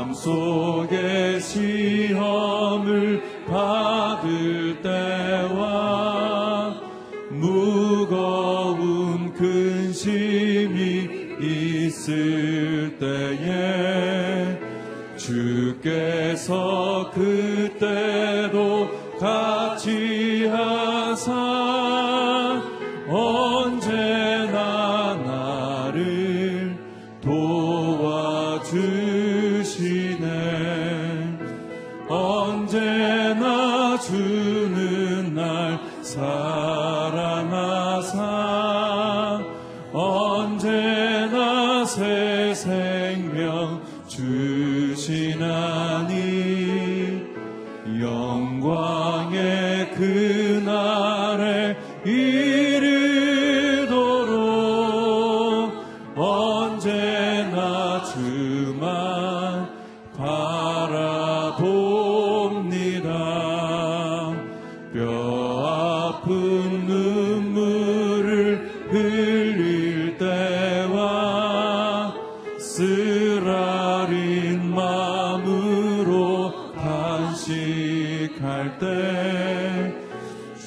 삶 속에 시험을 받을 때와 무거운 근심이 있을 때에 주께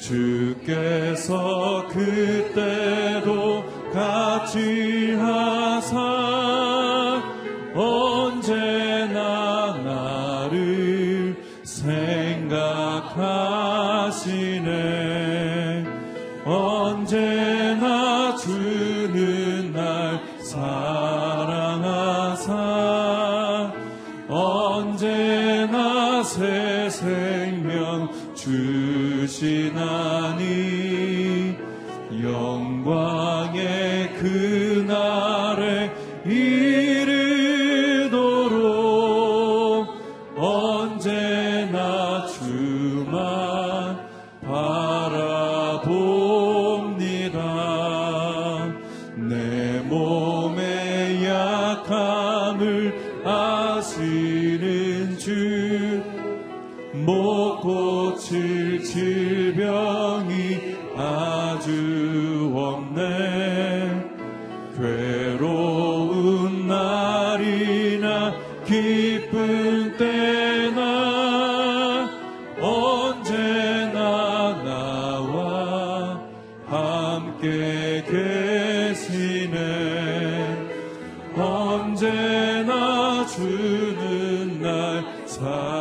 주께서 그때도 같이 하 주는 날 사.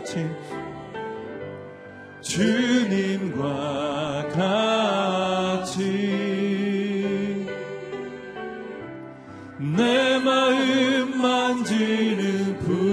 같이 주님과 같이 내 마음 만지는 분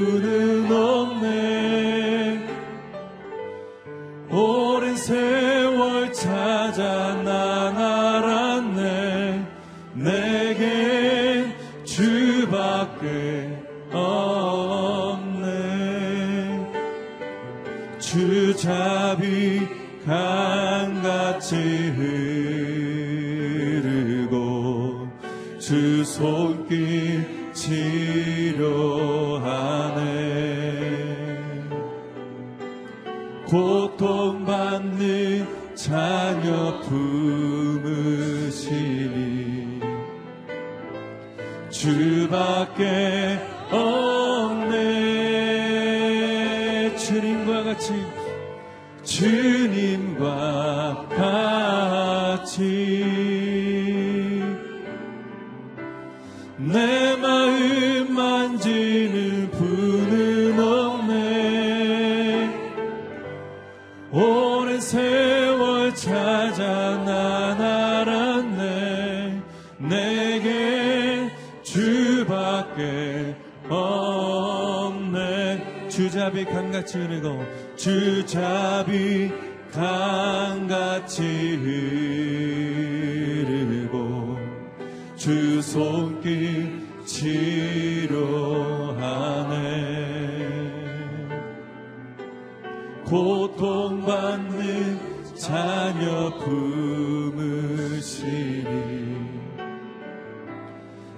주잡이 강같이 흐르고 주잡이 강같이 흐르고 주 손길 치료하네. 고통받는 자녀 품으시니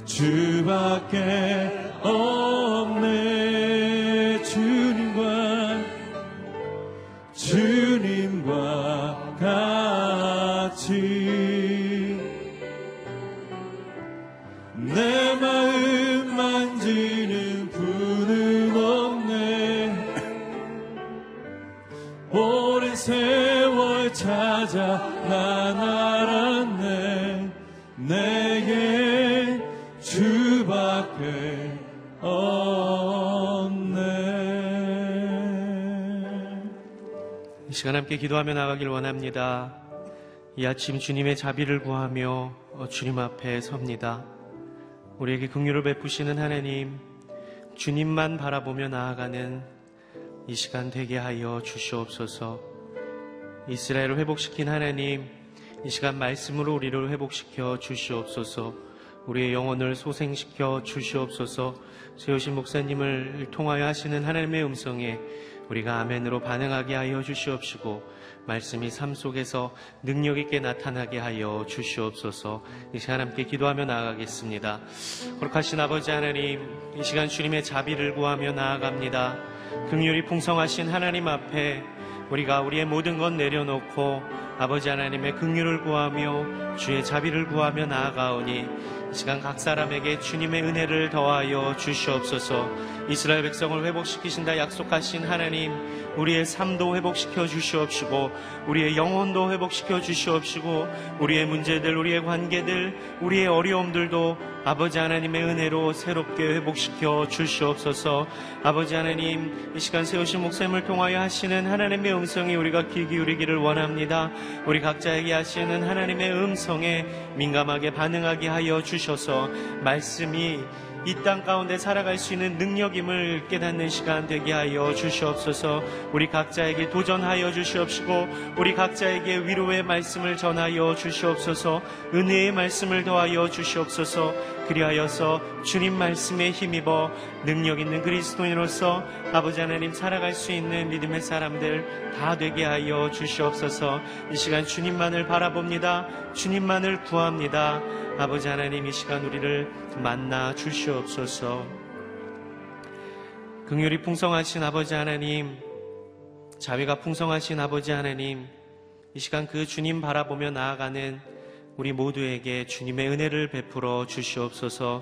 주밖에 없 시간 함께 기도하며 나가길 원합니다. 이 아침 주님의 자비를 구하며 어, 주님 앞에 섭니다. 우리에게 긍휼을 베푸시는 하나님, 주님만 바라보며 나아가는 이 시간 되게 하여 주시옵소서. 이스라엘을 회복시킨 하나님, 이 시간 말씀으로 우리를 회복시켜 주시옵소서. 우리의 영혼을 소생시켜 주시옵소서. 세우신 목사님을 통하여 하시는 하나님의 음성에 우리가 아멘으로 반응하게 하여 주시옵시고 말씀이 삶 속에서 능력 있게 나타나게 하여 주시옵소서. 이 시간 함께 기도하며 나아가겠습니다. 거룩하신 아버지 하나님, 이 시간 주님의 자비를 구하며 나아갑니다. 긍휼이 풍성하신 하나님 앞에 우리가 우리의 모든 것 내려놓고 아버지 하나님의 긍휼을 구하며 주의 자비를 구하며 나아가오니 이 시간 각 사람에게 주님의 은혜를 더하여 주시옵소서. 이스라엘 백성을 회복시키신다 약속하신 하나님, 우리의 삶도 회복시켜 주시옵시고, 우리의 영혼도 회복시켜 주시옵시고, 우리의 문제들, 우리의 관계들, 우리의 어려움들도 아버지 하나님의 은혜로 새롭게 회복시켜 주시옵소서. 아버지 하나님, 이 시간 세우신 목사님을 통하여 하시는 하나님의 음성에 우리가 귀 기울이기를 원합니다. 우리 각자에게 하시는 하나님의 음성에 민감하게 반응하게 하여 주셔서 말씀이 이 땅 가운데 살아갈 수 있는 능력임을 깨닫는 시간 되게 하여 주시옵소서. 우리 각자에게 도전하여 주시옵시고 우리 각자에게 위로의 말씀을 전하여 주시옵소서. 은혜의 말씀을 더하여 주시옵소서. 그리하여서 주님 말씀에 힘입어 능력 있는 그리스도인으로서 아버지 하나님 살아갈 수 있는 믿음의 사람들 다 되게 하여 주시옵소서. 이 시간 주님만을 바라봅니다. 주님만을 구합니다. 아버지 하나님 이 시간 우리를 만나 주시옵소서. 긍휼이 풍성하신 아버지 하나님, 자비가 풍성하신 아버지 하나님, 이 시간 그 주님 바라보며 나아가는 우리 모두에게 주님의 은혜를 베풀어 주시옵소서.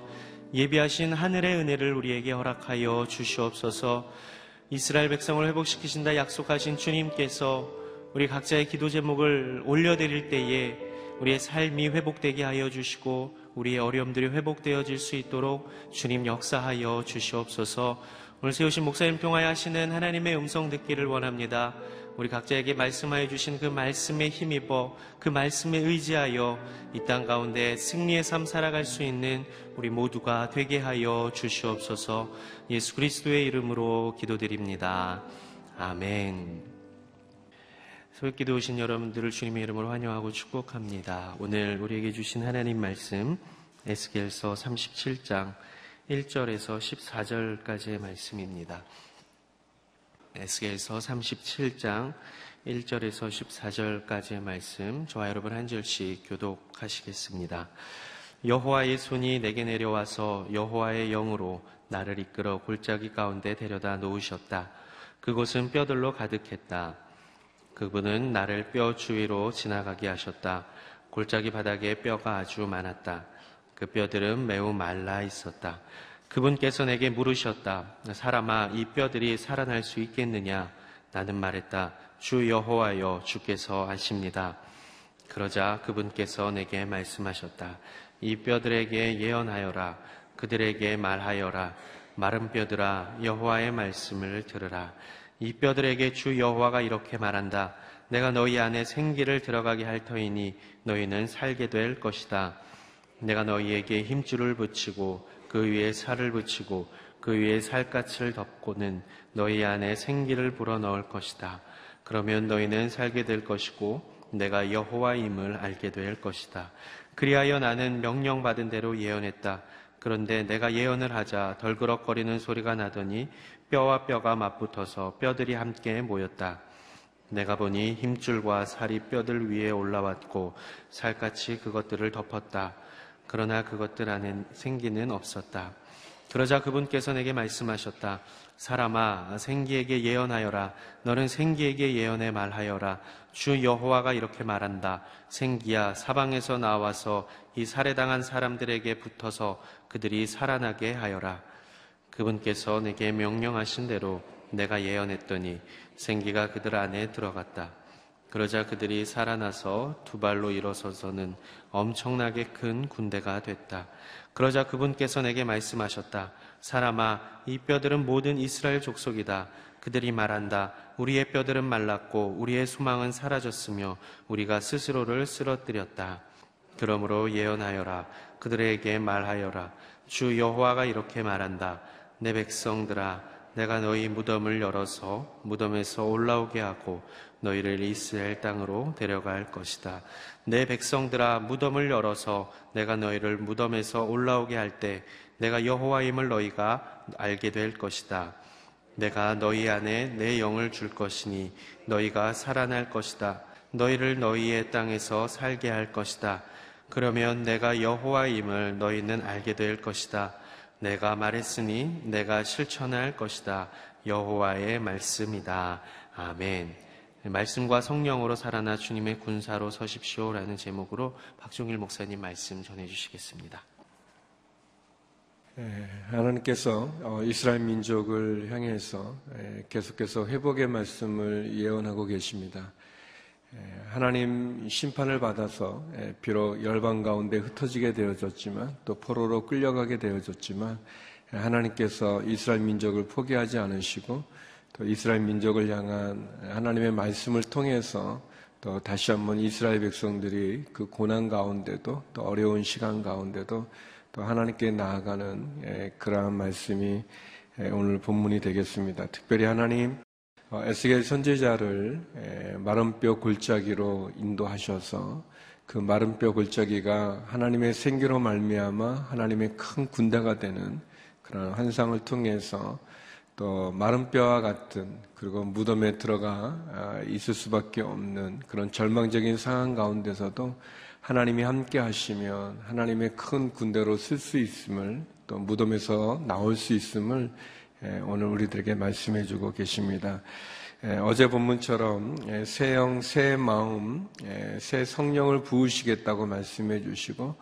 예비하신 하늘의 은혜를 우리에게 허락하여 주시옵소서. 이스라엘 백성을 회복시키신다 약속하신 주님께서 우리 각자의 기도 제목을 올려드릴 때에 우리의 삶이 회복되게 하여 주시고 우리의 어려움들이 회복되어질 수 있도록 주님 역사하여 주시옵소서. 오늘 세우신 목사님 통하여 하시는 하나님의 음성 듣기를 원합니다. 우리 각자에게 말씀하여 주신 그 말씀에 힘입어 그 말씀에 의지하여 이 땅 가운데 승리의 삶 살아갈 수 있는 우리 모두가 되게 하여 주시옵소서. 예수 그리스도의 이름으로 기도드립니다. 아멘. 새벽기도 오신 여러분들을 주님의 이름으로 환영하고 축복합니다. 오늘 우리에게 주신 하나님 말씀 에스겔서 37장 1절에서 14절까지의 말씀입니다. 에스겔서 37장 1절에서 14절까지의 말씀 저와 여러분 한 절씩 교독하시겠습니다. 여호와의 손이 내게 내려와서 여호와의 영으로 나를 이끌어 골짜기 가운데 데려다 놓으셨다. 그곳은 뼈들로 가득했다. 그분은 나를 뼈 주위로 지나가게 하셨다. 골짜기 바닥에 뼈가 아주 많았다. 그 뼈들은 매우 말라 있었다. 그분께서 내게 물으셨다. 사람아, 이 뼈들이 살아날 수 있겠느냐? 나는 말했다. 주 여호와여, 주께서 아십니다. 그러자 그분께서 내게 말씀하셨다. 이 뼈들에게 예언하여라. 그들에게 말하여라. 마른 뼈들아, 여호와의 말씀을 들으라. 이 뼈들에게 주 여호와가 이렇게 말한다. 내가 너희 안에 생기를 들어가게 할 터이니 너희는 살게 될 것이다. 내가 너희에게 힘줄을 붙이고 그 위에 살을 붙이고 그 위에 살갗을 덮고는 너희 안에 생기를 불어넣을 것이다. 그러면 너희는 살게 될 것이고 내가 여호와임을 알게 될 것이다. 그리하여 나는 명령받은 대로 예언했다. 그런데 내가 예언을 하자 덜그럭거리는 소리가 나더니 뼈와 뼈가 맞붙어서 뼈들이 함께 모였다. 내가 보니 힘줄과 살이 뼈들 위에 올라왔고 살같이 그것들을 덮었다. 그러나 그것들 안에 생기는 없었다. 그러자 그분께서 내게 말씀하셨다. 사람아, 생기에게 예언하여라. 너는 생기에게 예언해 말하여라. 주 여호와가 이렇게 말한다. 생기야, 사방에서 나와서 이 살해당한 사람들에게 붙어서 그들이 살아나게 하여라. 그분께서 내게 명령하신 대로 내가 예언했더니 생기가 그들 안에 들어갔다. 그러자 그들이 살아나서 두 발로 일어서서는 엄청나게 큰 군대가 됐다. 그러자 그분께서 내게 말씀하셨다. 사람아, 이 뼈들은 모든 이스라엘 족속이다. 그들이 말한다. 우리의 뼈들은 말랐고 우리의 소망은 사라졌으며 우리가 스스로를 쓰러뜨렸다. 그러므로 예언하여라. 그들에게 말하여라. 주 여호와가 이렇게 말한다. 내 백성들아, 내가 너희 무덤을 열어서 무덤에서 올라오게 하고 너희를 이스라엘 땅으로 데려갈 것이다. 내 백성들아 무덤을 열어서 내가 너희를 무덤에서 올라오게 할 때 내가 여호와임을 너희가 알게 될 것이다. 내가 너희 안에 내 영을 줄 것이니 너희가 살아날 것이다. 너희를 너희의 땅에서 살게 할 것이다. 그러면 내가 여호와임을 너희는 알게 될 것이다. 내가 말했으니 내가 실천할 것이다. 여호와의 말씀이다. 아멘. 말씀과 성령으로 살아나 주님의 군사로 서십시오라는 제목으로 박종일 목사님 말씀 전해 주시겠습니다. 예, 하나님께서 어, 이스라엘 민족을 향해서 예, 계속해서 회복의 말씀을 예언하고 계십니다. 예, 하나님 심판을 받아서 비록 열방 가운데 흩어지게 되어졌지만 또 포로로 끌려가게 되어졌지만 하나님께서 이스라엘 민족을 포기하지 않으시고 또 이스라엘 민족을 향한 하나님의 말씀을 통해서 또 다시 한번 이스라엘 백성들이 그 고난 가운데도 또 어려운 시간 가운데도 또 하나님께 나아가는 그러한 말씀이 오늘 본문이 되겠습니다. 특별히 하나님 어, 에스겔 선제자를 마른 뼈 골짜기로 인도하셔서 그 마른 뼈 골짜기가 하나님의 생기로 말미암아 하나님의 큰 군대가 되는 그런 환상을 통해서 또 마른 뼈와 같은 그리고 무덤에 들어가 아, 있을 수밖에 없는 그런 절망적인 상황 가운데서도 하나님이 함께 하시면 하나님의 큰 군대로 쓸 수 있음을 또 무덤에서 나올 수 있음을 예, 오늘 우리들에게 말씀해 주고 계십니다. 예, 어제 본문처럼 예, 새 영, 새 마음, 새 성령을 부으시겠다고 말씀해 주시고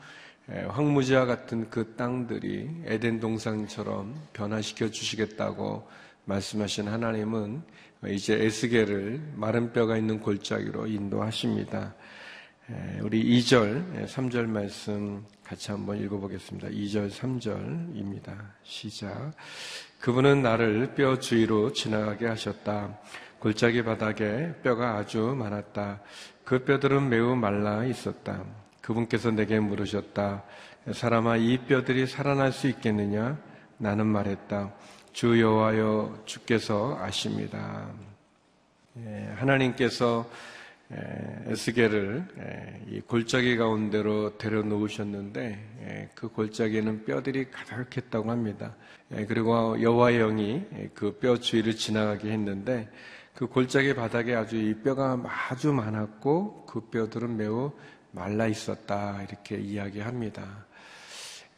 황무지와 같은 그 땅들이 에덴 동산처럼 변화시켜 주시겠다고 말씀하신 하나님은 이제 에스겔을 마른 뼈가 있는 골짜기로 인도하십니다. 우리 2절, 3절 말씀 같이 한번 읽어보겠습니다. 2절, 3절입니다. 시작. 그분은 나를 뼈 주위로 지나가게 하셨다. 골짜기 바닥에 뼈가 아주 많았다. 그 뼈들은 매우 말라 있었다. 그분께서 내게 물으셨다. 사람아, 이 뼈들이 살아날 수 있겠느냐? 나는 말했다. 주 여호와여 주께서 아십니다. 예, 하나님께서 에, 에스겔을 에, 이 골짜기 가운데로 데려 놓으셨는데 에, 그 골짜기에는 뼈들이 가득했다고 합니다. 에, 그리고 여호와의 영이 그 뼈 주위를 지나가게 했는데 그 골짜기 바닥에 아주 이 뼈가 아주 많았고 그 뼈들은 매우 말라 있었다 이렇게 이야기합니다.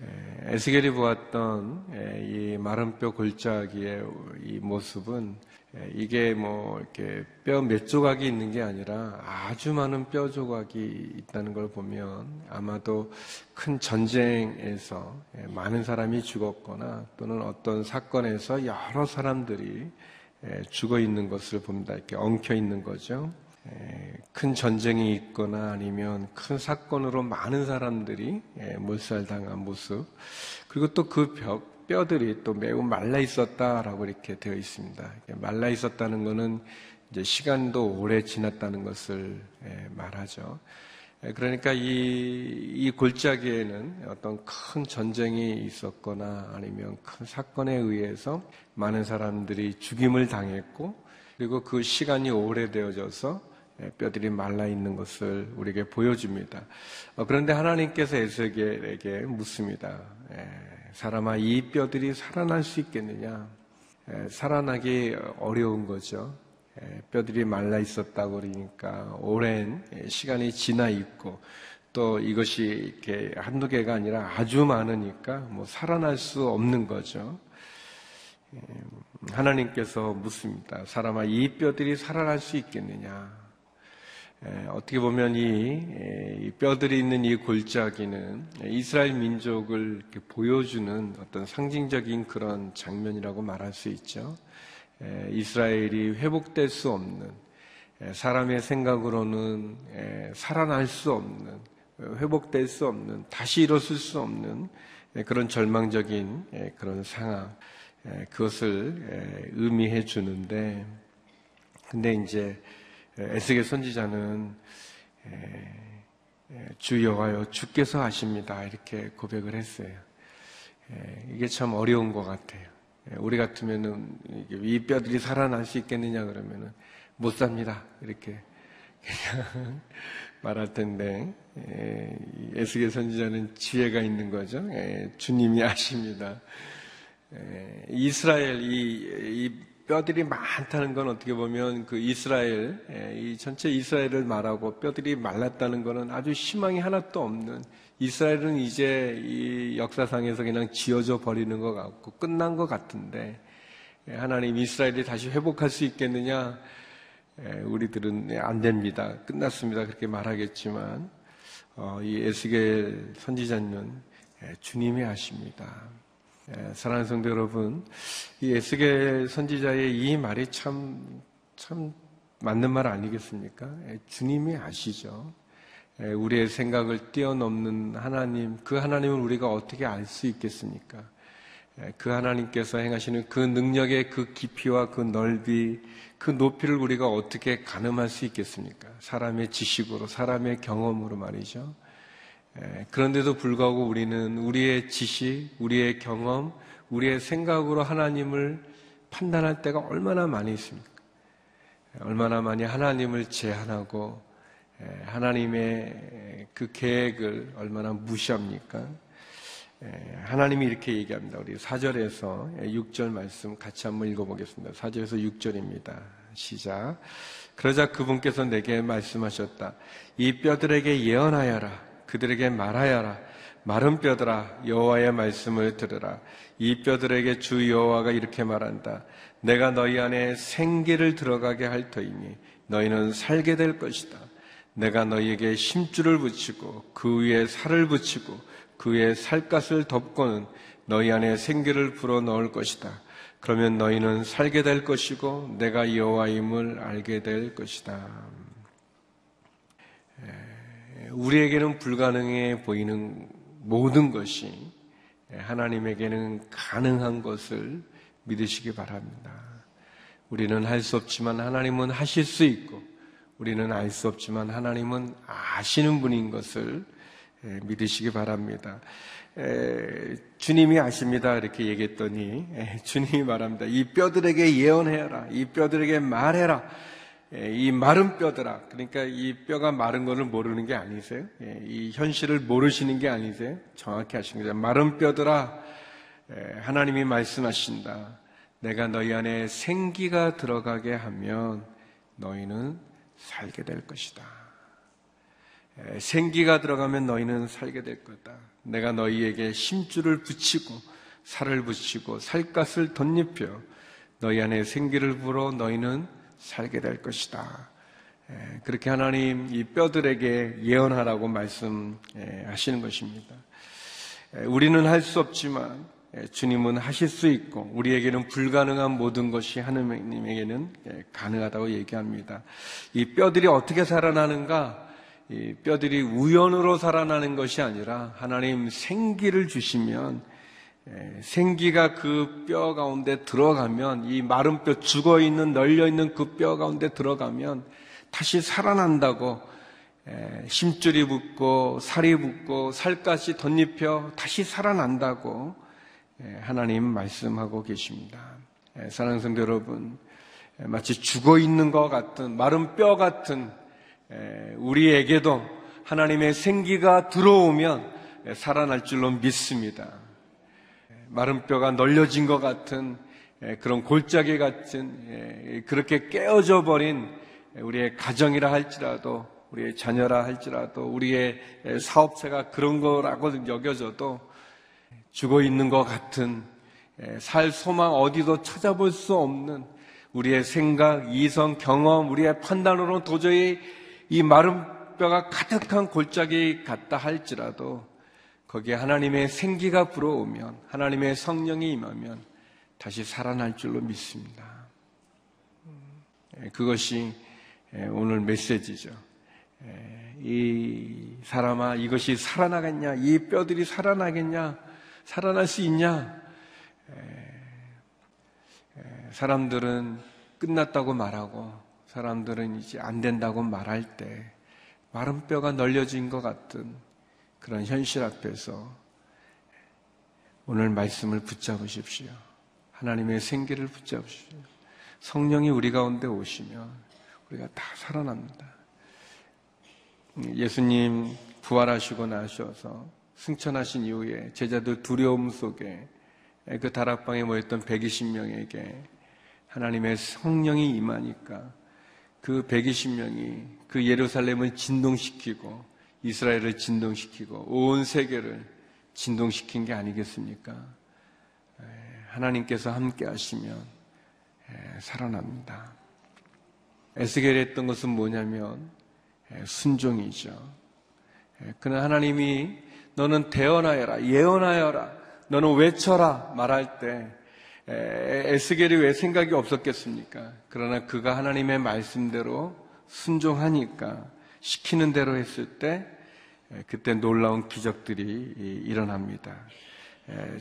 에, 에스겔이 보았던 에, 이 마른 뼈 골짜기의 이 모습은 에, 이게 뭐 이렇게 뼈 몇 조각이 있는 게 아니라 아주 많은 뼈 조각이 있다는 걸 보면 아마도 큰 전쟁에서 에, 많은 사람이 죽었거나 또는 어떤 사건에서 여러 사람들이 에, 죽어 있는 것을 봅니다. 이렇게 엉켜 있는 거죠. 에, 큰 전쟁이 있거나 아니면 큰 사건으로 많은 사람들이 에, 몰살당한 모습 그리고 또 그 뼈들이 또 매우 말라 있었다라고 이렇게 되어 있습니다. 말라 있었다는 것은 이제 시간도 오래 지났다는 것을 에, 말하죠. 에, 그러니까 이, 이 골짜기에는 어떤 큰 전쟁이 있었거나 아니면 큰 사건에 의해서 많은 사람들이 죽임을 당했고 그리고 그 시간이 오래되어져서 뼈들이 말라 있는 것을 우리에게 보여줍니다. 어, 그런데 하나님께서 에스겔에게 묻습니다. 사람아, 이 뼈들이 살아날 수 있겠느냐? 살아나기 어려운 거죠. 뼈들이 말라 있었다고 그러니까 오랜 시간이 지나 있고 또 이것이 이렇게 한두 개가 아니라 아주 많으니까 뭐 살아날 수 없는 거죠. 하나님께서 묻습니다. 사람아, 이 뼈들이 살아날 수 있겠느냐? 어떻게 보면 이 뼈들이 있는 이 골짜기는 이스라엘 민족을 보여주는 어떤 상징적인 그런 장면이라고 말할 수 있죠. 이스라엘이 회복될 수 없는 사람의 생각으로는 살아날 수 없는 회복될 수 없는 다시 일어설 수 없는 그런 절망적인 그런 상황 그것을 의미해 주는데 근데 이제 에스겔 선지자는 주 여호와여 주께서 하십니다 이렇게 고백을 했어요. 이게 참 어려운 것 같아요. 우리 같으면은 이 뼈들이 살아날 수 있겠느냐 그러면은 못 삽니다 이렇게 그냥 말할 텐데 에스겔 선지자는 지혜가 있는 거죠. 주님이 아십니다. 이스라엘 이, 이 뼈들이 많다는 건 어떻게 보면 그 이스라엘, 예, 이 전체 이스라엘을 말하고 뼈들이 말랐다는 것은 아주 희망이 하나도 없는 이스라엘은 이제 이 역사상에서 그냥 지어져 버리는 것 같고 끝난 것 같은데 예, 하나님 이스라엘이 다시 회복할 수 있겠느냐? 예, 우리들은 안 됩니다. 끝났습니다. 그렇게 말하겠지만 어, 이 에스겔 선지자는 주님이 아십니다. 예, 사랑하는 성도 여러분, 이 에스겔 선지자의 이 말이 참, 참 맞는 말 아니겠습니까? 예, 주님이 아시죠. 예, 우리의 생각을 뛰어넘는 하나님, 그 하나님을 우리가 어떻게 알 수 있겠습니까? 그 하나님께서 행하시는 그 능력의 그 깊이와 그 넓이, 그 높이를 우리가 어떻게 가늠할 수 있겠습니까? 사람의 지식으로, 사람의 경험으로 말이죠. 예, 그런데도 불구하고 우리는 우리의 지식, 우리의 경험, 우리의 생각으로 하나님을 판단할 때가 얼마나 많이 있습니까? 예, 얼마나 많이 하나님을 제한하고 예, 하나님의 그 계획을 얼마나 무시합니까? 하나님이 이렇게 얘기합니다. 우리 4절에서 6절 말씀 같이 한번 읽어보겠습니다. 4절에서 6절입니다. 시작. 그러자 그분께서 내게 말씀하셨다. 이 뼈들에게 예언하여라. 그들에게 말하여라. 마른 뼈들아 여호와의 말씀을 들으라. 이 뼈들에게 주 여호와가 이렇게 말한다. 내가 너희 안에 생기를 들어가게 할 터이니 너희는 살게 될 것이다. 내가 너희에게 심줄을 붙이고 그 위에 살을 붙이고 그 위에 살갗을 덮고는 너희 안에 생기를 불어 넣을 것이다. 그러면 너희는 살게 될 것이고 내가 여호와임을 알게 될 것이다. 우리에게는 불가능해 보이는 모든 것이 하나님에게는 가능한 것을 믿으시기 바랍니다. 우리는 할 수 없지만 하나님은 하실 수 있고 우리는 알 수 없지만 하나님은 아시는 분인 것을 믿으시기 바랍니다. 주님이 아십니다. 이렇게 얘기했더니 주님이 말합니다. 이 뼈들에게 예언해라. 이 뼈들에게 말해라. 예, 이 마른 뼈들아, 그러니까 이 뼈가 마른 거를 모르는 게 아니세요? 예, 이 현실을 모르시는 게 아니세요? 정확히 하시는 거죠. 마른 뼈들아, 예, 하나님이 말씀하신다. 내가 너희 안에 생기가 들어가게 하면 너희는 살게 될 것이다. 예, 생기가 들어가면 너희는 살게 될 거다. 내가 너희에게 심줄을 붙이고 살을 붙이고 살갗을 덧입혀 너희 안에 생기를 불어 너희는 살게 될 것이다. 예, 그렇게 하나님 이 뼈들에게 예언하라고 말씀하시는 것입니다. 예, 우리는 할 수 없지만 예, 주님은 하실 수 있고 우리에게는 불가능한 모든 것이 하나님에게는 가능하다고 얘기합니다. 이 뼈들이 어떻게 살아나는가? 이 뼈들이 우연으로 살아나는 것이 아니라 하나님 생기를 주시면 예, 생기가 그 뼈 가운데 들어가면 이 마른 뼈 죽어 있는 널려 있는 그 뼈 가운데 들어가면 다시 살아난다고 예, 심줄이 붙고 살이 붙고 살갗이 덧입혀 다시 살아난다고 예, 하나님 말씀하고 계십니다. 사랑하는 성도 여러분, 마치 죽어 있는 것 같은 마른 뼈 같은 우리에게도 하나님의 생기가 들어오면 살아날 줄로 믿습니다. 마른 뼈가 널려진 것 같은 그런 골짜기 같은 그렇게 깨어져 버린 우리의 가정이라 할지라도 우리의 자녀라 할지라도 우리의 사업체가 그런 거라고 여겨져도 죽어 있는 것 같은 살 소망 어디도 찾아볼 수 없는 우리의 생각, 이성, 경험, 우리의 판단으로 도저히 이 마른 뼈가 가득한 골짜기 같다 할지라도 거기에 하나님의 생기가 불어오면 하나님의 성령이 임하면 다시 살아날 줄로 믿습니다. 예, 그것이 예, 오늘 메시지죠. 예, 이 사람아 이것이 살아나겠냐? 이 뼈들이 살아나겠냐? 살아날 수 있냐? 사람들은 끝났다고 말하고 사람들은 이제 안 된다고 말할 때 마른 뼈가 널려진 것 같은 그런 현실 앞에서 오늘 말씀을 붙잡으십시오. 하나님의 생기를 붙잡으십시오. 성령이 우리 가운데 오시면 우리가 다 살아납니다. 예수님 부활하시고 나셔서 승천하신 이후에 제자들 두려움 속에 그 다락방에 모였던 120명에게 하나님의 성령이 임하니까 그 120명이 그 예루살렘을 진동시키고 이스라엘을 진동시키고 온 세계를 진동시킨 게 아니겠습니까? 하나님께서 함께 하시면 살아납니다. 에스겔이 했던 것은 뭐냐면 순종이죠. 그는 하나님이 너는 대언하여라, 예언하여라, 너는 외쳐라 말할 때 에스겔이 왜 생각이 없었겠습니까? 그러나 그가 하나님의 말씀대로 순종하니까 시키는 대로 했을 때 그때 놀라운 기적들이 일어납니다.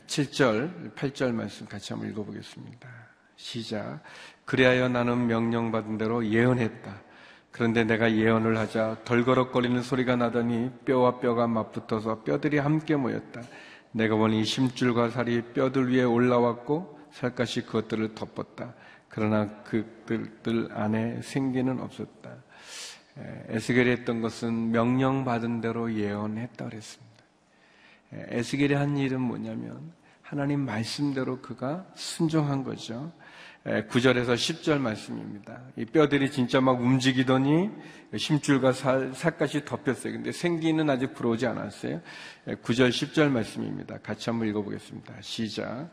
7절, 8절 말씀 같이 한번 읽어보겠습니다. 시작. 그리하여 나는 명령받은 대로 예언했다. 그런데 내가 예언을 하자 덜거럭거리는 소리가 나더니 뼈와 뼈가 맞붙어서 뼈들이 함께 모였다. 내가 보니 심줄과 살이 뼈들 위에 올라왔고 살갗이 그것들을 덮었다. 그러나 그들 안에 생기는 없었다. 에스겔이 했던 것은 명령받은 대로 예언했다 그랬습니다. 에스겔이 한 일은 뭐냐면 하나님 말씀대로 그가 순종한 거죠. 9절에서 10절 말씀입니다. 이 뼈들이 진짜 막 움직이더니 심줄과 살, 살갗이 덮였어요. 근데 생기는 아직 불어오지 않았어요. 9절, 10절 말씀입니다. 같이 한번 읽어보겠습니다. 시작.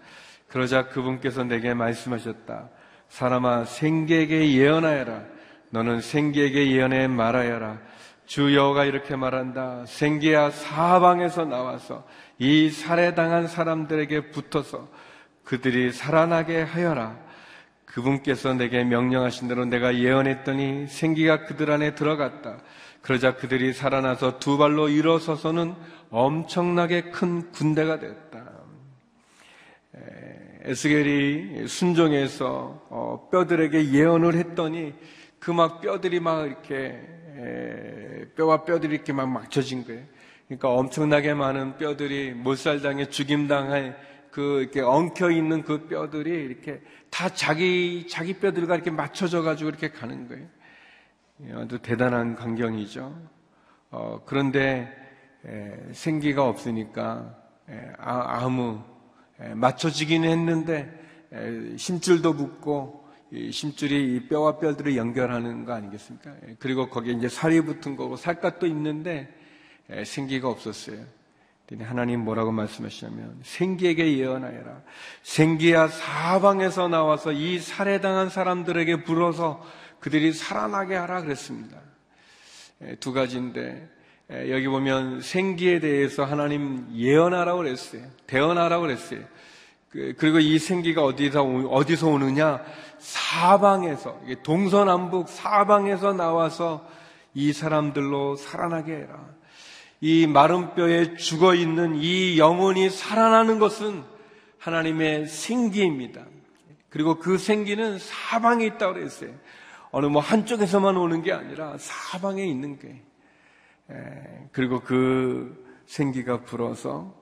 그러자 그분께서 내게 말씀하셨다. 사람아, 생계에게 예언하여라. 너는 생기에게 예언해 말하여라. 주 여호가 이렇게 말한다. 생기야 사방에서 나와서 이 살해당한 사람들에게 붙어서 그들이 살아나게 하여라. 그분께서 내게 명령하신 대로 내가 예언했더니 생기가 그들 안에 들어갔다. 그러자 그들이 살아나서 두 발로 일어서서는 엄청나게 큰 군대가 됐다. 에스겔이 순종해서 어, 뼈들에게 예언을 했더니 그 막 뼈들이 막 이렇게 뼈와 뼈들이 이렇게 막 맞춰진 거예요. 그러니까 엄청나게 많은 뼈들이 못살당해 죽임당해 그 이렇게 엉켜 있는 그 뼈들이 이렇게 다 자기 자기 뼈들과 이렇게 맞춰져 가지고 이렇게 가는 거예요. 예, 아주 대단한 광경이죠. 어, 그런데 에, 생기가 없으니까 에, 아, 무 맞춰지긴 했는데 에, 심줄도 붙고 이 심줄이 이 뼈와 뼈들을 연결하는 거 아니겠습니까? 예, 그리고 거기에 이제 살이 붙은 거고 살갗도 있는데 에, 생기가 없었어요. 하나님 뭐라고 말씀하시냐면 생기에게 예언하여라. 생기야 사방에서 나와서 이 살해당한 사람들에게 불어서 그들이 살아나게 하라 그랬습니다. 에, 두 가지인데 에, 여기 보면 생기에 대해서 하나님 예언하라고 그랬어요. 대언하라고 그랬어요. 그, 그리고 이 생기가 어디서 오- 어디서 오느냐? 사방에서 동서남북 사방에서 나와서 이 사람들로 살아나게 해라. 이 마른 뼈에 죽어 있는 이 영혼이 살아나는 것은 하나님의 생기입니다. 그리고 그 생기는 사방에 있다고 그랬어요. 어느 뭐 한쪽에서만 오는 게 아니라 사방에 있는 게. 에, 그리고 그 생기가 불어서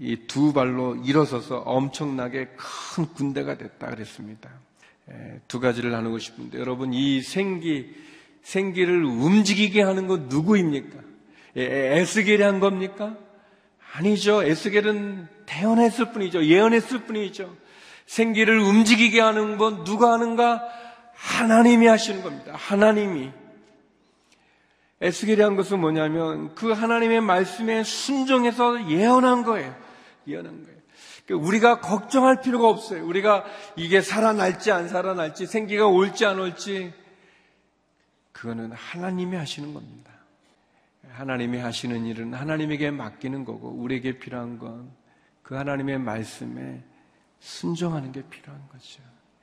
이 두 발로 일어서서 엄청나게 큰 군대가 됐다 그랬습니다. 에, 두 가지를 나누고 싶은데 여러분 이 생기 생기를 움직이게 하는 건 누구입니까? 에, 에스겔이 한 겁니까? 아니죠. 에스겔은 대언했을 뿐이죠. 예언했을 뿐이죠. 생기를 움직이게 하는 건 누가 하는가? 하나님이 하시는 겁니다. 하나님이. 에스겔이 한 것은 뭐냐면 그 하나님의 말씀에 순종해서 예언한 거예요. 예언한 거예요. 그러니까 우리가 걱정할 필요가 없어요. 우리가 이게 살아날지 안 살아날지 생기가 올지 안 올지 그거는 하나님이 하시는 겁니다. 하나님이 하시는 일은 하나님에게 맡기는 거고 우리에게 필요한 건 그 하나님의 말씀에 순종하는 게 필요한 거죠.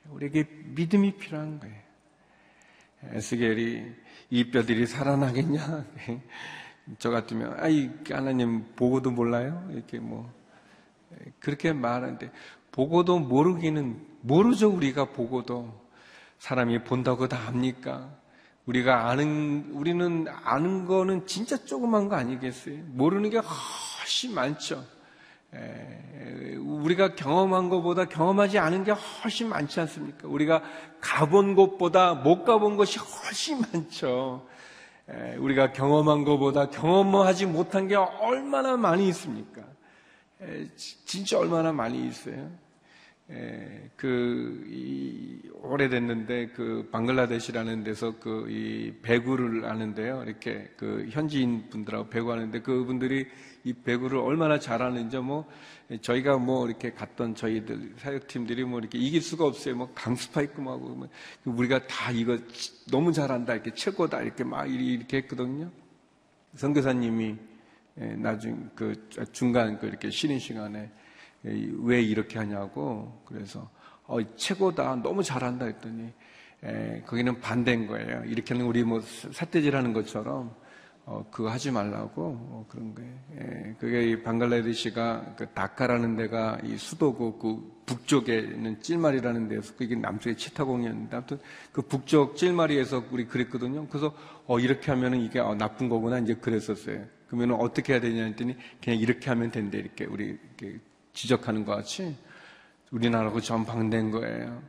우리에게 믿음이 필요한 거예요. 에스겔이 이 뼈들이 살아나겠냐? 저 같으면 아이 하나님 보고도 몰라요? 이렇게 뭐 그렇게 말하는데 보고도 모르기는 모르죠 우리가 보고도 사람이 본다고 다 압니까? 우리가 아는 우리는 아는 거는 진짜 조그만 거 아니겠어요? 모르는 게 훨씬 많죠. 에, 우리가 경험한 것보다 경험하지 않은 게 훨씬 많지 않습니까? 우리가 가본 곳보다 못 가본 것이 훨씬 많죠. 에, 우리가 경험한 것보다 경험하지 못한 게 얼마나 많이 있습니까? 진짜 얼마나 많이 있어요. 에, 그, 이, 오래됐는데, 그, 방글라데시라는 데서 그, 이, 배구를 하는데요. 이렇게, 그, 현지인 분들하고 배구 하는데, 그분들이 이 배구를 얼마나 잘하는지, 뭐, 저희가 뭐, 이렇게 갔던 저희들, 사역팀들이 뭐, 이렇게 이길 수가 없어요. 뭐, 강스파 있고, 뭐, 우리가 다 이거 너무 잘한다, 이렇게 최고다, 이렇게 막, 이렇게 했거든요. 선교사님이 예, 나중 그 중간 그 이렇게 쉬는 시간에 예, 왜 이렇게 하냐고 그래서 어, 최고다 너무 잘한다 했더니 에, 거기는 반대인 거예요. 이렇게 하는 우리 뭐 사태질하는 것처럼 어, 그거 하지 말라고 어, 그런 거예요. 예, 그게 이 방글라데시가 그 다카라는 데가 이 수도고 그 북쪽에는 찔마리라는 데서 그게 남쪽에 치타공이었는데 아무튼 그 북쪽 찔마리에서 우리 그랬거든요. 그래서 어 이렇게 하면은 이게 어, 나쁜 거구나 이제 그랬었어요. 그러면 어떻게 해야 되냐 했더니 그냥 이렇게 하면 된대 이렇게 우리 이렇게 지적하는 것 같이 우리나라하고 전방된 거예요.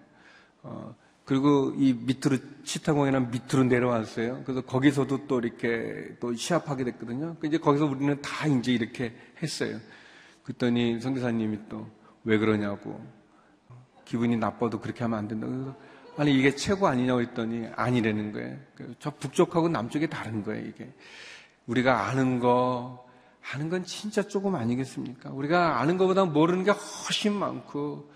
어, 그리고 이 밑으로 치타공이랑 밑으로 내려왔어요. 그래서 거기서도 또 이렇게 또 시합하게 됐거든요. 그 이제 거기서 우리는 다 이제 이렇게 했어요. 그랬더니 선교사님이 또 왜 그러냐고 기분이 나빠도 그렇게 하면 안 된다. 그래서 아니 이게 최고 아니냐고 했더니 아니라는 거예요. 그저 북쪽하고 남쪽이 다른 거예요. 이게 우리가 아는 거 아는 건 진짜 조금 아니겠습니까? 우리가 아는 것보다 모르는 게 훨씬 많고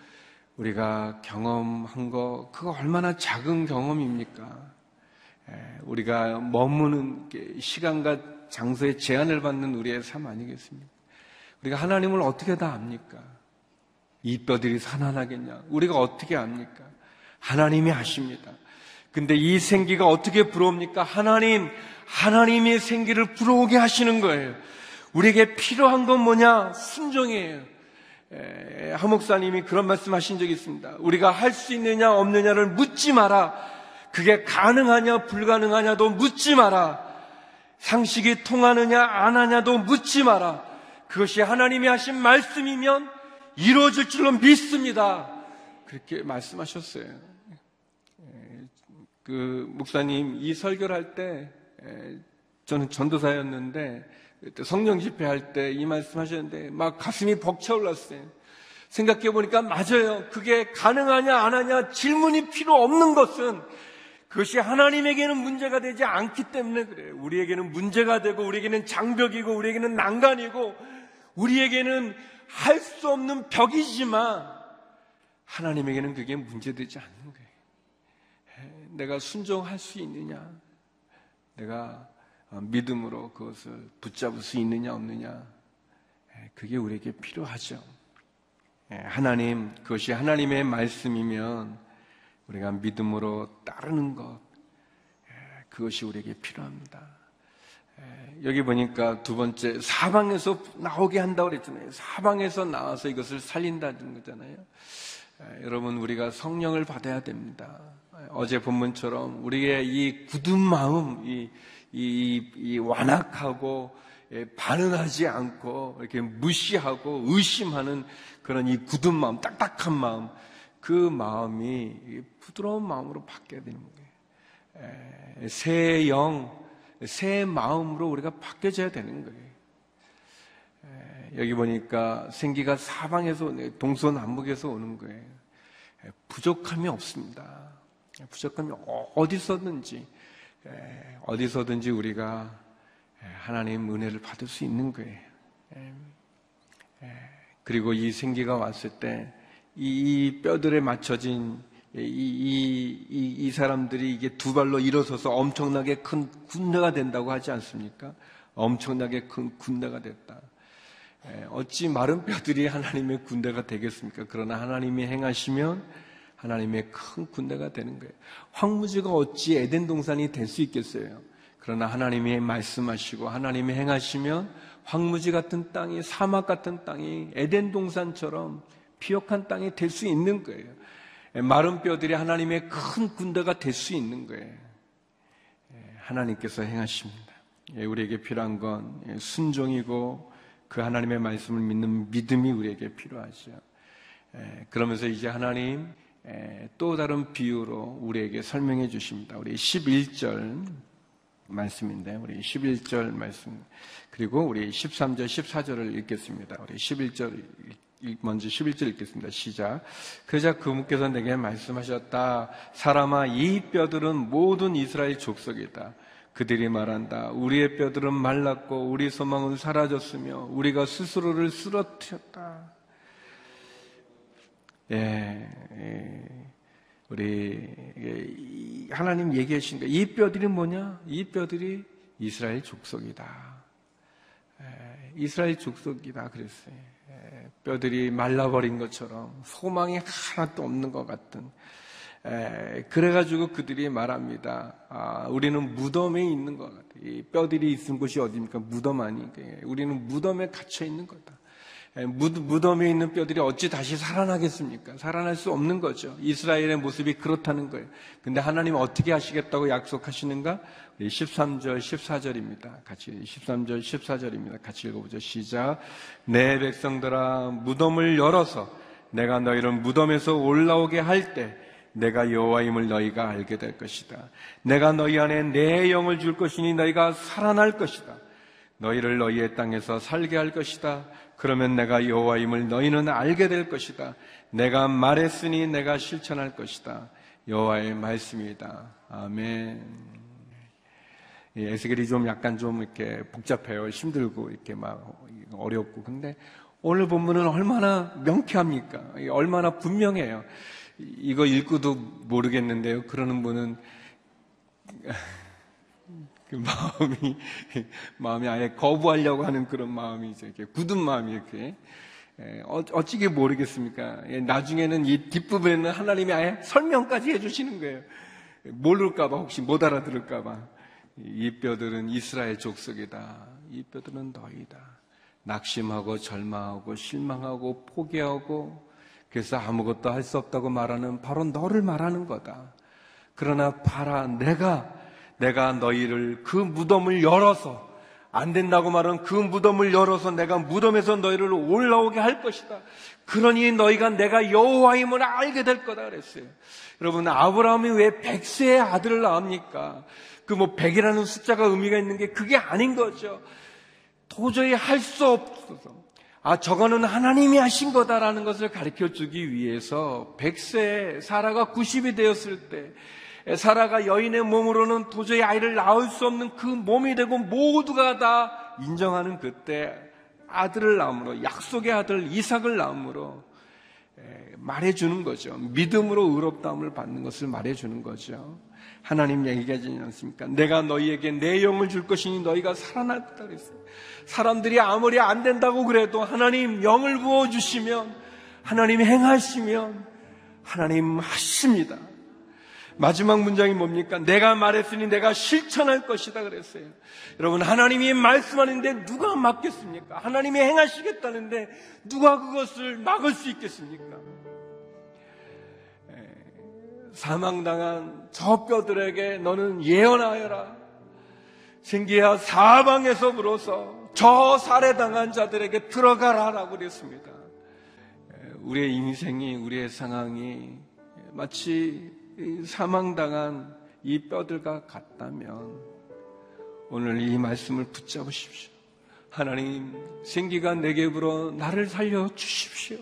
우리가 경험한 거 그거 얼마나 작은 경험입니까? 에, 우리가 머무는 게 시간과 장소에 제한을 받는 우리의 삶 아니겠습니까? 우리가 하나님을 어떻게 다 압니까? 이 뼈들이 살아나겠냐? 우리가 어떻게 압니까? 하나님이 아십니다. 근데 이 생기가 어떻게 불어옵니까? 하나님, 하나님이 생기를 불어오게 하시는 거예요. 우리에게 필요한 건 뭐냐? 순종이에요. 에, 하 목사님이 그런 말씀 하신 적이 있습니다. 우리가 할 수 있느냐, 없느냐를 묻지 마라. 그게 가능하냐, 불가능하냐도 묻지 마라. 상식이 통하느냐, 안 하냐도 묻지 마라. 그것이 하나님이 하신 말씀이면 이루어질 줄로 믿습니다. 그렇게 말씀하셨어요. 그 목사님 이 설교를 할 때 저는 전도사였는데 그때 성령 집회할 때 이 말씀 하셨는데 막 가슴이 벅차올랐어요. 생각해 보니까 맞아요. 그게 가능하냐 안 하냐 질문이 필요 없는 것은 그것이 하나님에게는 문제가 되지 않기 때문에 그래요. 우리에게는 문제가 되고 우리에게는 장벽이고 우리에게는 난간이고 우리에게는 할 수 없는 벽이지만 하나님에게는 그게 문제되지 않는 거예요. 내가 순종할 수 있느냐? 내가 믿음으로 그것을 붙잡을 수 있느냐 없느냐? 그게 우리에게 필요하죠. 하나님, 그것이 하나님의 말씀이면 우리가 믿음으로 따르는 것, 그것이 우리에게 필요합니다. 여기 보니까 두 번째, 사방에서 나오게 한다고 그랬잖아요. 사방에서 나와서 이것을 살린다는 거잖아요. 여러분, 우리가 성령을 받아야 됩니다. 어제 본문처럼 우리의 이 굳은 마음, 이, 이, 이 완악하고 반응하지 않고 이렇게 무시하고 의심하는 그런 이 굳은 마음, 딱딱한 마음, 그 마음이 부드러운 마음으로 바뀌어야 되는 거예요. 새 영, 새 마음으로 우리가 바뀌어져야 되는 거예요. 여기 보니까 생기가 사방에서 동서남북에서 오는 거예요. 부족함이 없습니다. 부족함이 어디서든지 어디서든지 우리가 하나님 은혜를 받을 수 있는 거예요. 그리고 이 생기가 왔을 때 이 뼈들에 맞춰진 이, 이, 이, 이, 사람들이 이게 두 발로 일어서서 엄청나게 큰 군대가 된다고 하지 않습니까? 엄청나게 큰 군대가 됐다. 어찌 마른 뼈들이 하나님의 군대가 되겠습니까? 그러나 하나님이 행하시면 하나님의 큰 군대가 되는 거예요. 황무지가 어찌 에덴 동산이 될 수 있겠어요? 그러나 하나님이 말씀하시고 하나님이 행하시면 황무지 같은 땅이 사막 같은 땅이 에덴 동산처럼 피역한 땅이 될 수 있는 거예요. 마른 뼈들이 하나님의 큰 군대가 될 수 있는 거예요. 하나님께서 행하십니다. 우리에게 필요한 건 순종이고 그 하나님의 말씀을 믿는 믿음이 우리에게 필요하죠. 그러면서 이제 하나님 또 다른 비유로 우리에게 설명해 주십니다. 우리 11절 말씀인데 우리 11절 말씀 그리고 우리 13절 14절을 읽겠습니다. 우리 11절 먼저 11절 읽겠습니다. 시작. 그자 그분께서 내게 말씀하셨다. 사람아 이 뼈들은 모든 이스라엘 족속이다. 그들이 말한다. 우리의 뼈들은 말랐고 우리 소망은 사라졌으며 우리가 스스로를 쓰러뜨렸다. 예, 예. 우리 하나님 얘기하신 거. 이 뼈들이 뭐냐? 이 뼈들이 이스라엘 족속이다. 예, 이스라엘 족속이다 그랬어요. 예, 뼈들이 말라버린 것처럼 소망이 하나도 없는 것 같은. 예, 그래가지고 그들이 말합니다. 아, 우리는 무덤에 있는 것 같아. 이 뼈들이 있는 곳이 어디입니까? 무덤 아니까 우리는 무덤에 갇혀 있는 거다. 예, 무덤에 있는 뼈들이 어찌 다시 살아나겠습니까? 살아날 수 없는 거죠. 이스라엘의 모습이 그렇다는 거예요. 근데 하나님 어떻게 하시겠다고 약속하시는가? 13절, 14절입니다. 같이 13절, 14절입니다. 같이 읽어보죠. 시작. 내 백성들아 무덤을 열어서 내가 너희를 무덤에서 올라오게 할 때 내가 여호와임을 너희가 알게 될 것이다. 내가 너희 안에 내 영을 줄 것이니 너희가 살아날 것이다. 너희를 너희의 땅에서 살게 할 것이다. 그러면 내가 여호와임을 너희는 알게 될 것이다. 내가 말했으니 내가 실천할 것이다. 여호와의 말씀이다. 아멘. 에스겔이 좀 약간 좀 이렇게 복잡해요. 힘들고 이렇게 막 어렵고. 근데 오늘 본문은 얼마나 명쾌합니까? 얼마나 분명해요. 이거 읽고도 모르겠는데요. 그러는 분은 그 마음이 마음이 아예 거부하려고 하는 그런 마음이 이렇게 굳은 마음이 이렇게 어, 어찌게 모르겠습니까? 나중에는 이 뒷부분에는 하나님이 아예 설명까지 해주시는 거예요. 모를까봐 혹시 못 알아들을까봐 이 뼈들은 이스라엘 족속이다. 이 뼈들은 너희다. 낙심하고 절망하고 실망하고 포기하고 그래서 아무것도 할 수 없다고 말하는 바로 너를 말하는 거다. 그러나 봐라 내가 내가 너희를 그 무덤을 열어서 안 된다고 말은 그 무덤을 열어서 내가 무덤에서 너희를 올라오게 할 것이다. 그러니 너희가 내가 여호와임을 알게 될 거다 그랬어요. 여러분 아브라함이 왜 백세의 아들을 낳습니까? 그 뭐 백이라는 숫자가 의미가 있는 게 그게 아닌 거죠. 도저히 할 수 없어서 아 저거는 하나님이 하신 거다라는 것을 가르쳐 주기 위해서 백세 사라가 90이 되었을 때 사라가 여인의 몸으로는 도저히 아이를 낳을 수 없는 그 몸이 되고 모두가 다 인정하는 그때 아들을 낳음으로 약속의 아들 이삭을 낳음으로 말해주는 거죠. 믿음으로 의롭다함을 받는 것을 말해주는 거죠. 하나님 얘기하지 않습니까? 내가 너희에게 내 영을 줄 것이니 너희가 살아날 거다 그랬어요. 사람들이 아무리 안 된다고 그래도 하나님 영을 부어주시면 하나님 행하시면 하나님 하십니다. 마지막 문장이 뭡니까? 내가 말했으니 내가 실천할 것이다 그랬어요. 여러분, 하나님이 말씀하는데 누가 막겠습니까? 하나님이 행하시겠다는데 누가 그것을 막을 수 있겠습니까? 사망당한 저 뼈들에게 너는 예언하여라. 생기야 사방에서 불어서 저 살해당한 자들에게 들어가라라고 그랬습니다. 우리의 인생이, 우리의 상황이 마치 사망당한 이 뼈들과 같다면 오늘 이 말씀을 붙잡으십시오. 하나님, 생기가 내게 불어 나를 살려 주십시오.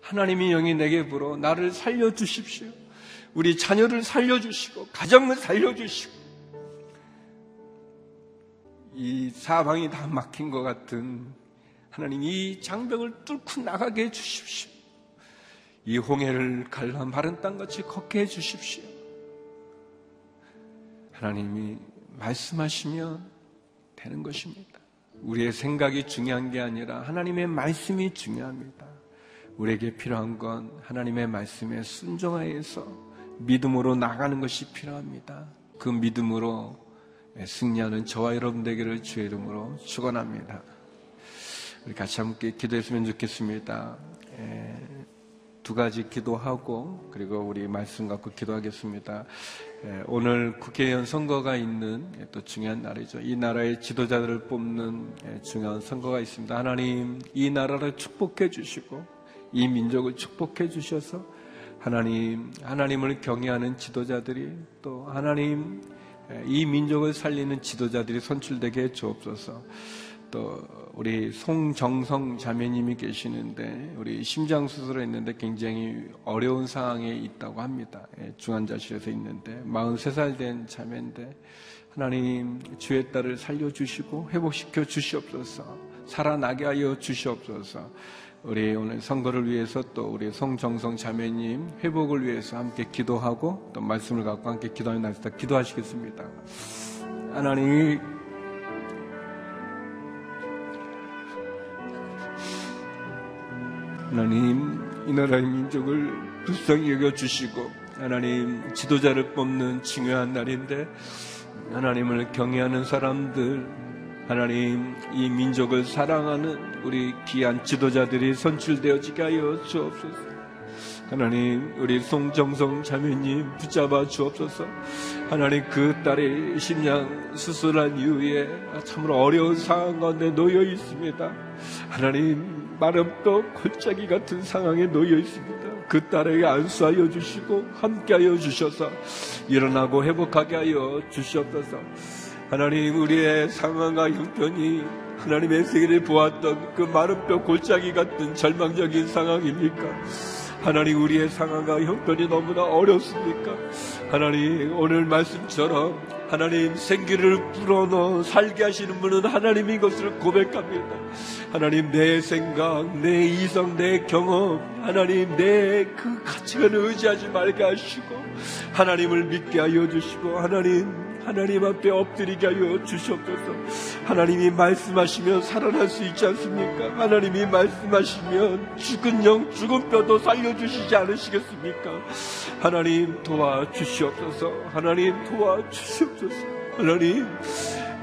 하나님이 영이 내게 불어 나를 살려 주십시오. 우리 자녀를 살려 주시고, 가정을 살려 주시고, 이 사방이 다 막힌 것 같은 하나님 이 장벽을 뚫고 나가게 해 주십시오. 이 홍해를 갈라 마른 땅같이 걷게 해주십시오. 하나님이 말씀하시면 되는 것입니다. 우리의 생각이 중요한 게 아니라 하나님의 말씀이 중요합니다. 우리에게 필요한 건 하나님의 말씀에 순종하여서 믿음으로 나가는 것이 필요합니다. 그 믿음으로 승리하는 저와 여러분 되기를 주의 이름으로 축원합니다. 우리 같이 함께 기도했으면 좋겠습니다. 두 가지 기도하고 그리고 우리 말씀 갖고 기도하겠습니다. 오늘 국회의원 선거가 있는 또 중요한 날이죠. 이 나라의 지도자들을 뽑는 중요한 선거가 있습니다. 하나님 이 나라를 축복해 주시고 이 민족을 축복해 주셔서 하나님 하나님을 경외하는 지도자들이 또 하나님 이 민족을 살리는 지도자들이 선출되게 해 주옵소서. 또 우리 송정성 자매님이 계시는데 우리 심장 수술을 했는데 굉장히 어려운 상황에 있다고 합니다. 예, 중환자실에서 있는데 43살 된 자매인데 하나님 주의 딸을 살려 주시고 회복시켜 주시옵소서 살아나게 하여 주시옵소서 우리 오늘 선거를 위해서 또 우리 송정성 자매님 회복을 위해서 함께 기도하고 또 말씀을 갖고 함께 기도하는 날입니다. 기도하시겠습니다. 하나님 하나님 이 나라의 민족을 불쌍히 여겨 주시고 하나님 지도자를 뽑는 중요한 날인데 하나님을 경외하는 사람들 하나님 이 민족을 사랑하는 우리 귀한 지도자들이 선출되어지게 하여 주옵소서. 하나님 우리 송정성 자매님 붙잡아 주옵소서. 하나님 그 딸이 심장 수술한 이후에 참으로 어려운 상황 가운데 놓여 있습니다. 하나님 마름도 골짜기 같은 상황에 놓여 있습니다. 그 딸에게 안수하여 주시고 함께하여 주셔서 일어나고 회복하게 하여 주시옵소서. 하나님 우리의 상황과 형편이 하나님의 세계를 보았던 그 마른 뼈 골짜기 같은 절망적인 상황입니까? 하나님 우리의 상황과 형편이 너무나 어렵습니까? 하나님 오늘 말씀처럼 하나님 생기를 불어넣어 살게 하시는 분은 하나님인 것을 고백합니다. 하나님 내 생각, 내 이성, 내 경험, 하나님 내 그 가치관을 의지하지 말게 하시고 하나님을 믿게 하여 주시고 하나님 하나님 앞에 엎드리게 하여 주시옵소서. 하나님이 말씀하시면 살아날 수 있지 않습니까? 하나님이 말씀하시면 죽은 영, 죽은 뼈도 살려주시지 않으시겠습니까? 하나님 도와주시옵소서. 하나님 도와주시옵소서. 하나님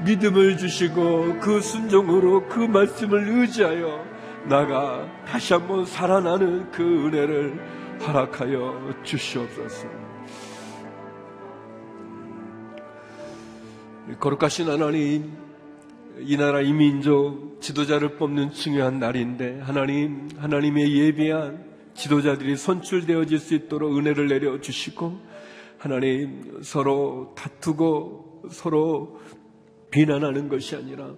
믿음을 주시고 그 순종으로 그 말씀을 의지하여 나가 다시 한번 살아나는 그 은혜를 허락하여 주시옵소서. 거룩하신 하나님, 이 나라 이 민족 지도자를 뽑는 중요한 날인데 하나님 하나님의 예비한 지도자들이 선출되어질 수 있도록 은혜를 내려 주시고 하나님 서로 다투고 서로 비난하는 것이 아니라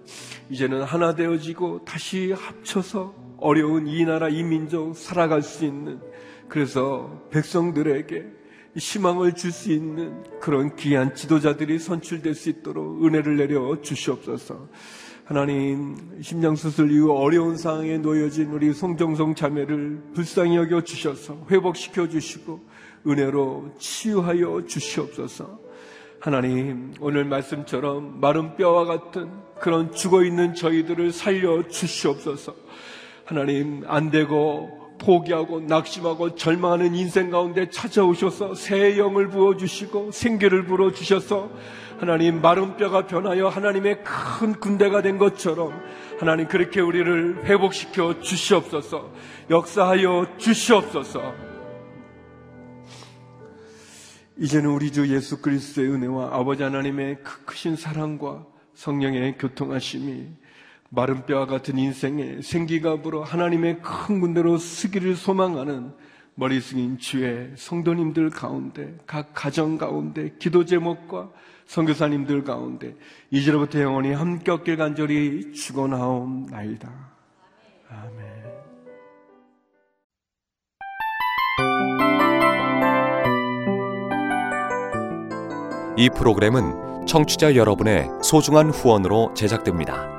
이제는 하나 되어지고 다시 합쳐서 어려운 이 나라 이 민족 살아갈 수 있는 그래서 백성들에게 희망을 줄 수 있는 그런 귀한 지도자들이 선출될 수 있도록 은혜를 내려 주시옵소서. 하나님 심장수술 이후 어려운 상황에 놓여진 우리 송정성 자매를 불쌍히 여겨 주셔서 회복시켜 주시고 은혜로 치유하여 주시옵소서. 하나님 오늘 말씀처럼 마른 뼈와 같은 그런 죽어 있는 저희들을 살려 주시옵소서. 하나님 안 되고 포기하고 낙심하고 절망하는 인생 가운데 찾아오셔서 새 영을 부어 주시고 생기를 불어 주셔서 하나님 마른 뼈가 변하여 하나님의 큰 군대가 된 것처럼 하나님 그렇게 우리를 회복시켜 주시옵소서. 역사하여 주시옵소서. 이제는 우리 주 예수 그리스도의 은혜와 아버지 하나님의 크- 크신 사랑과 성령의 교통하심이 마른 뼈와 같은 인생에 생기가 불어 하나님의 큰 군대로 쓰기를 소망하는 머리 숙인 주의 성도님들 가운데 각 가정 가운데 기도 제목과 선교사님들 가운데 이제로부터 영원히 함께 얻길 간절히 축원하옵나이다. 아멘. 이 프로그램은 청취자 여러분의 소중한 후원으로 제작됩니다.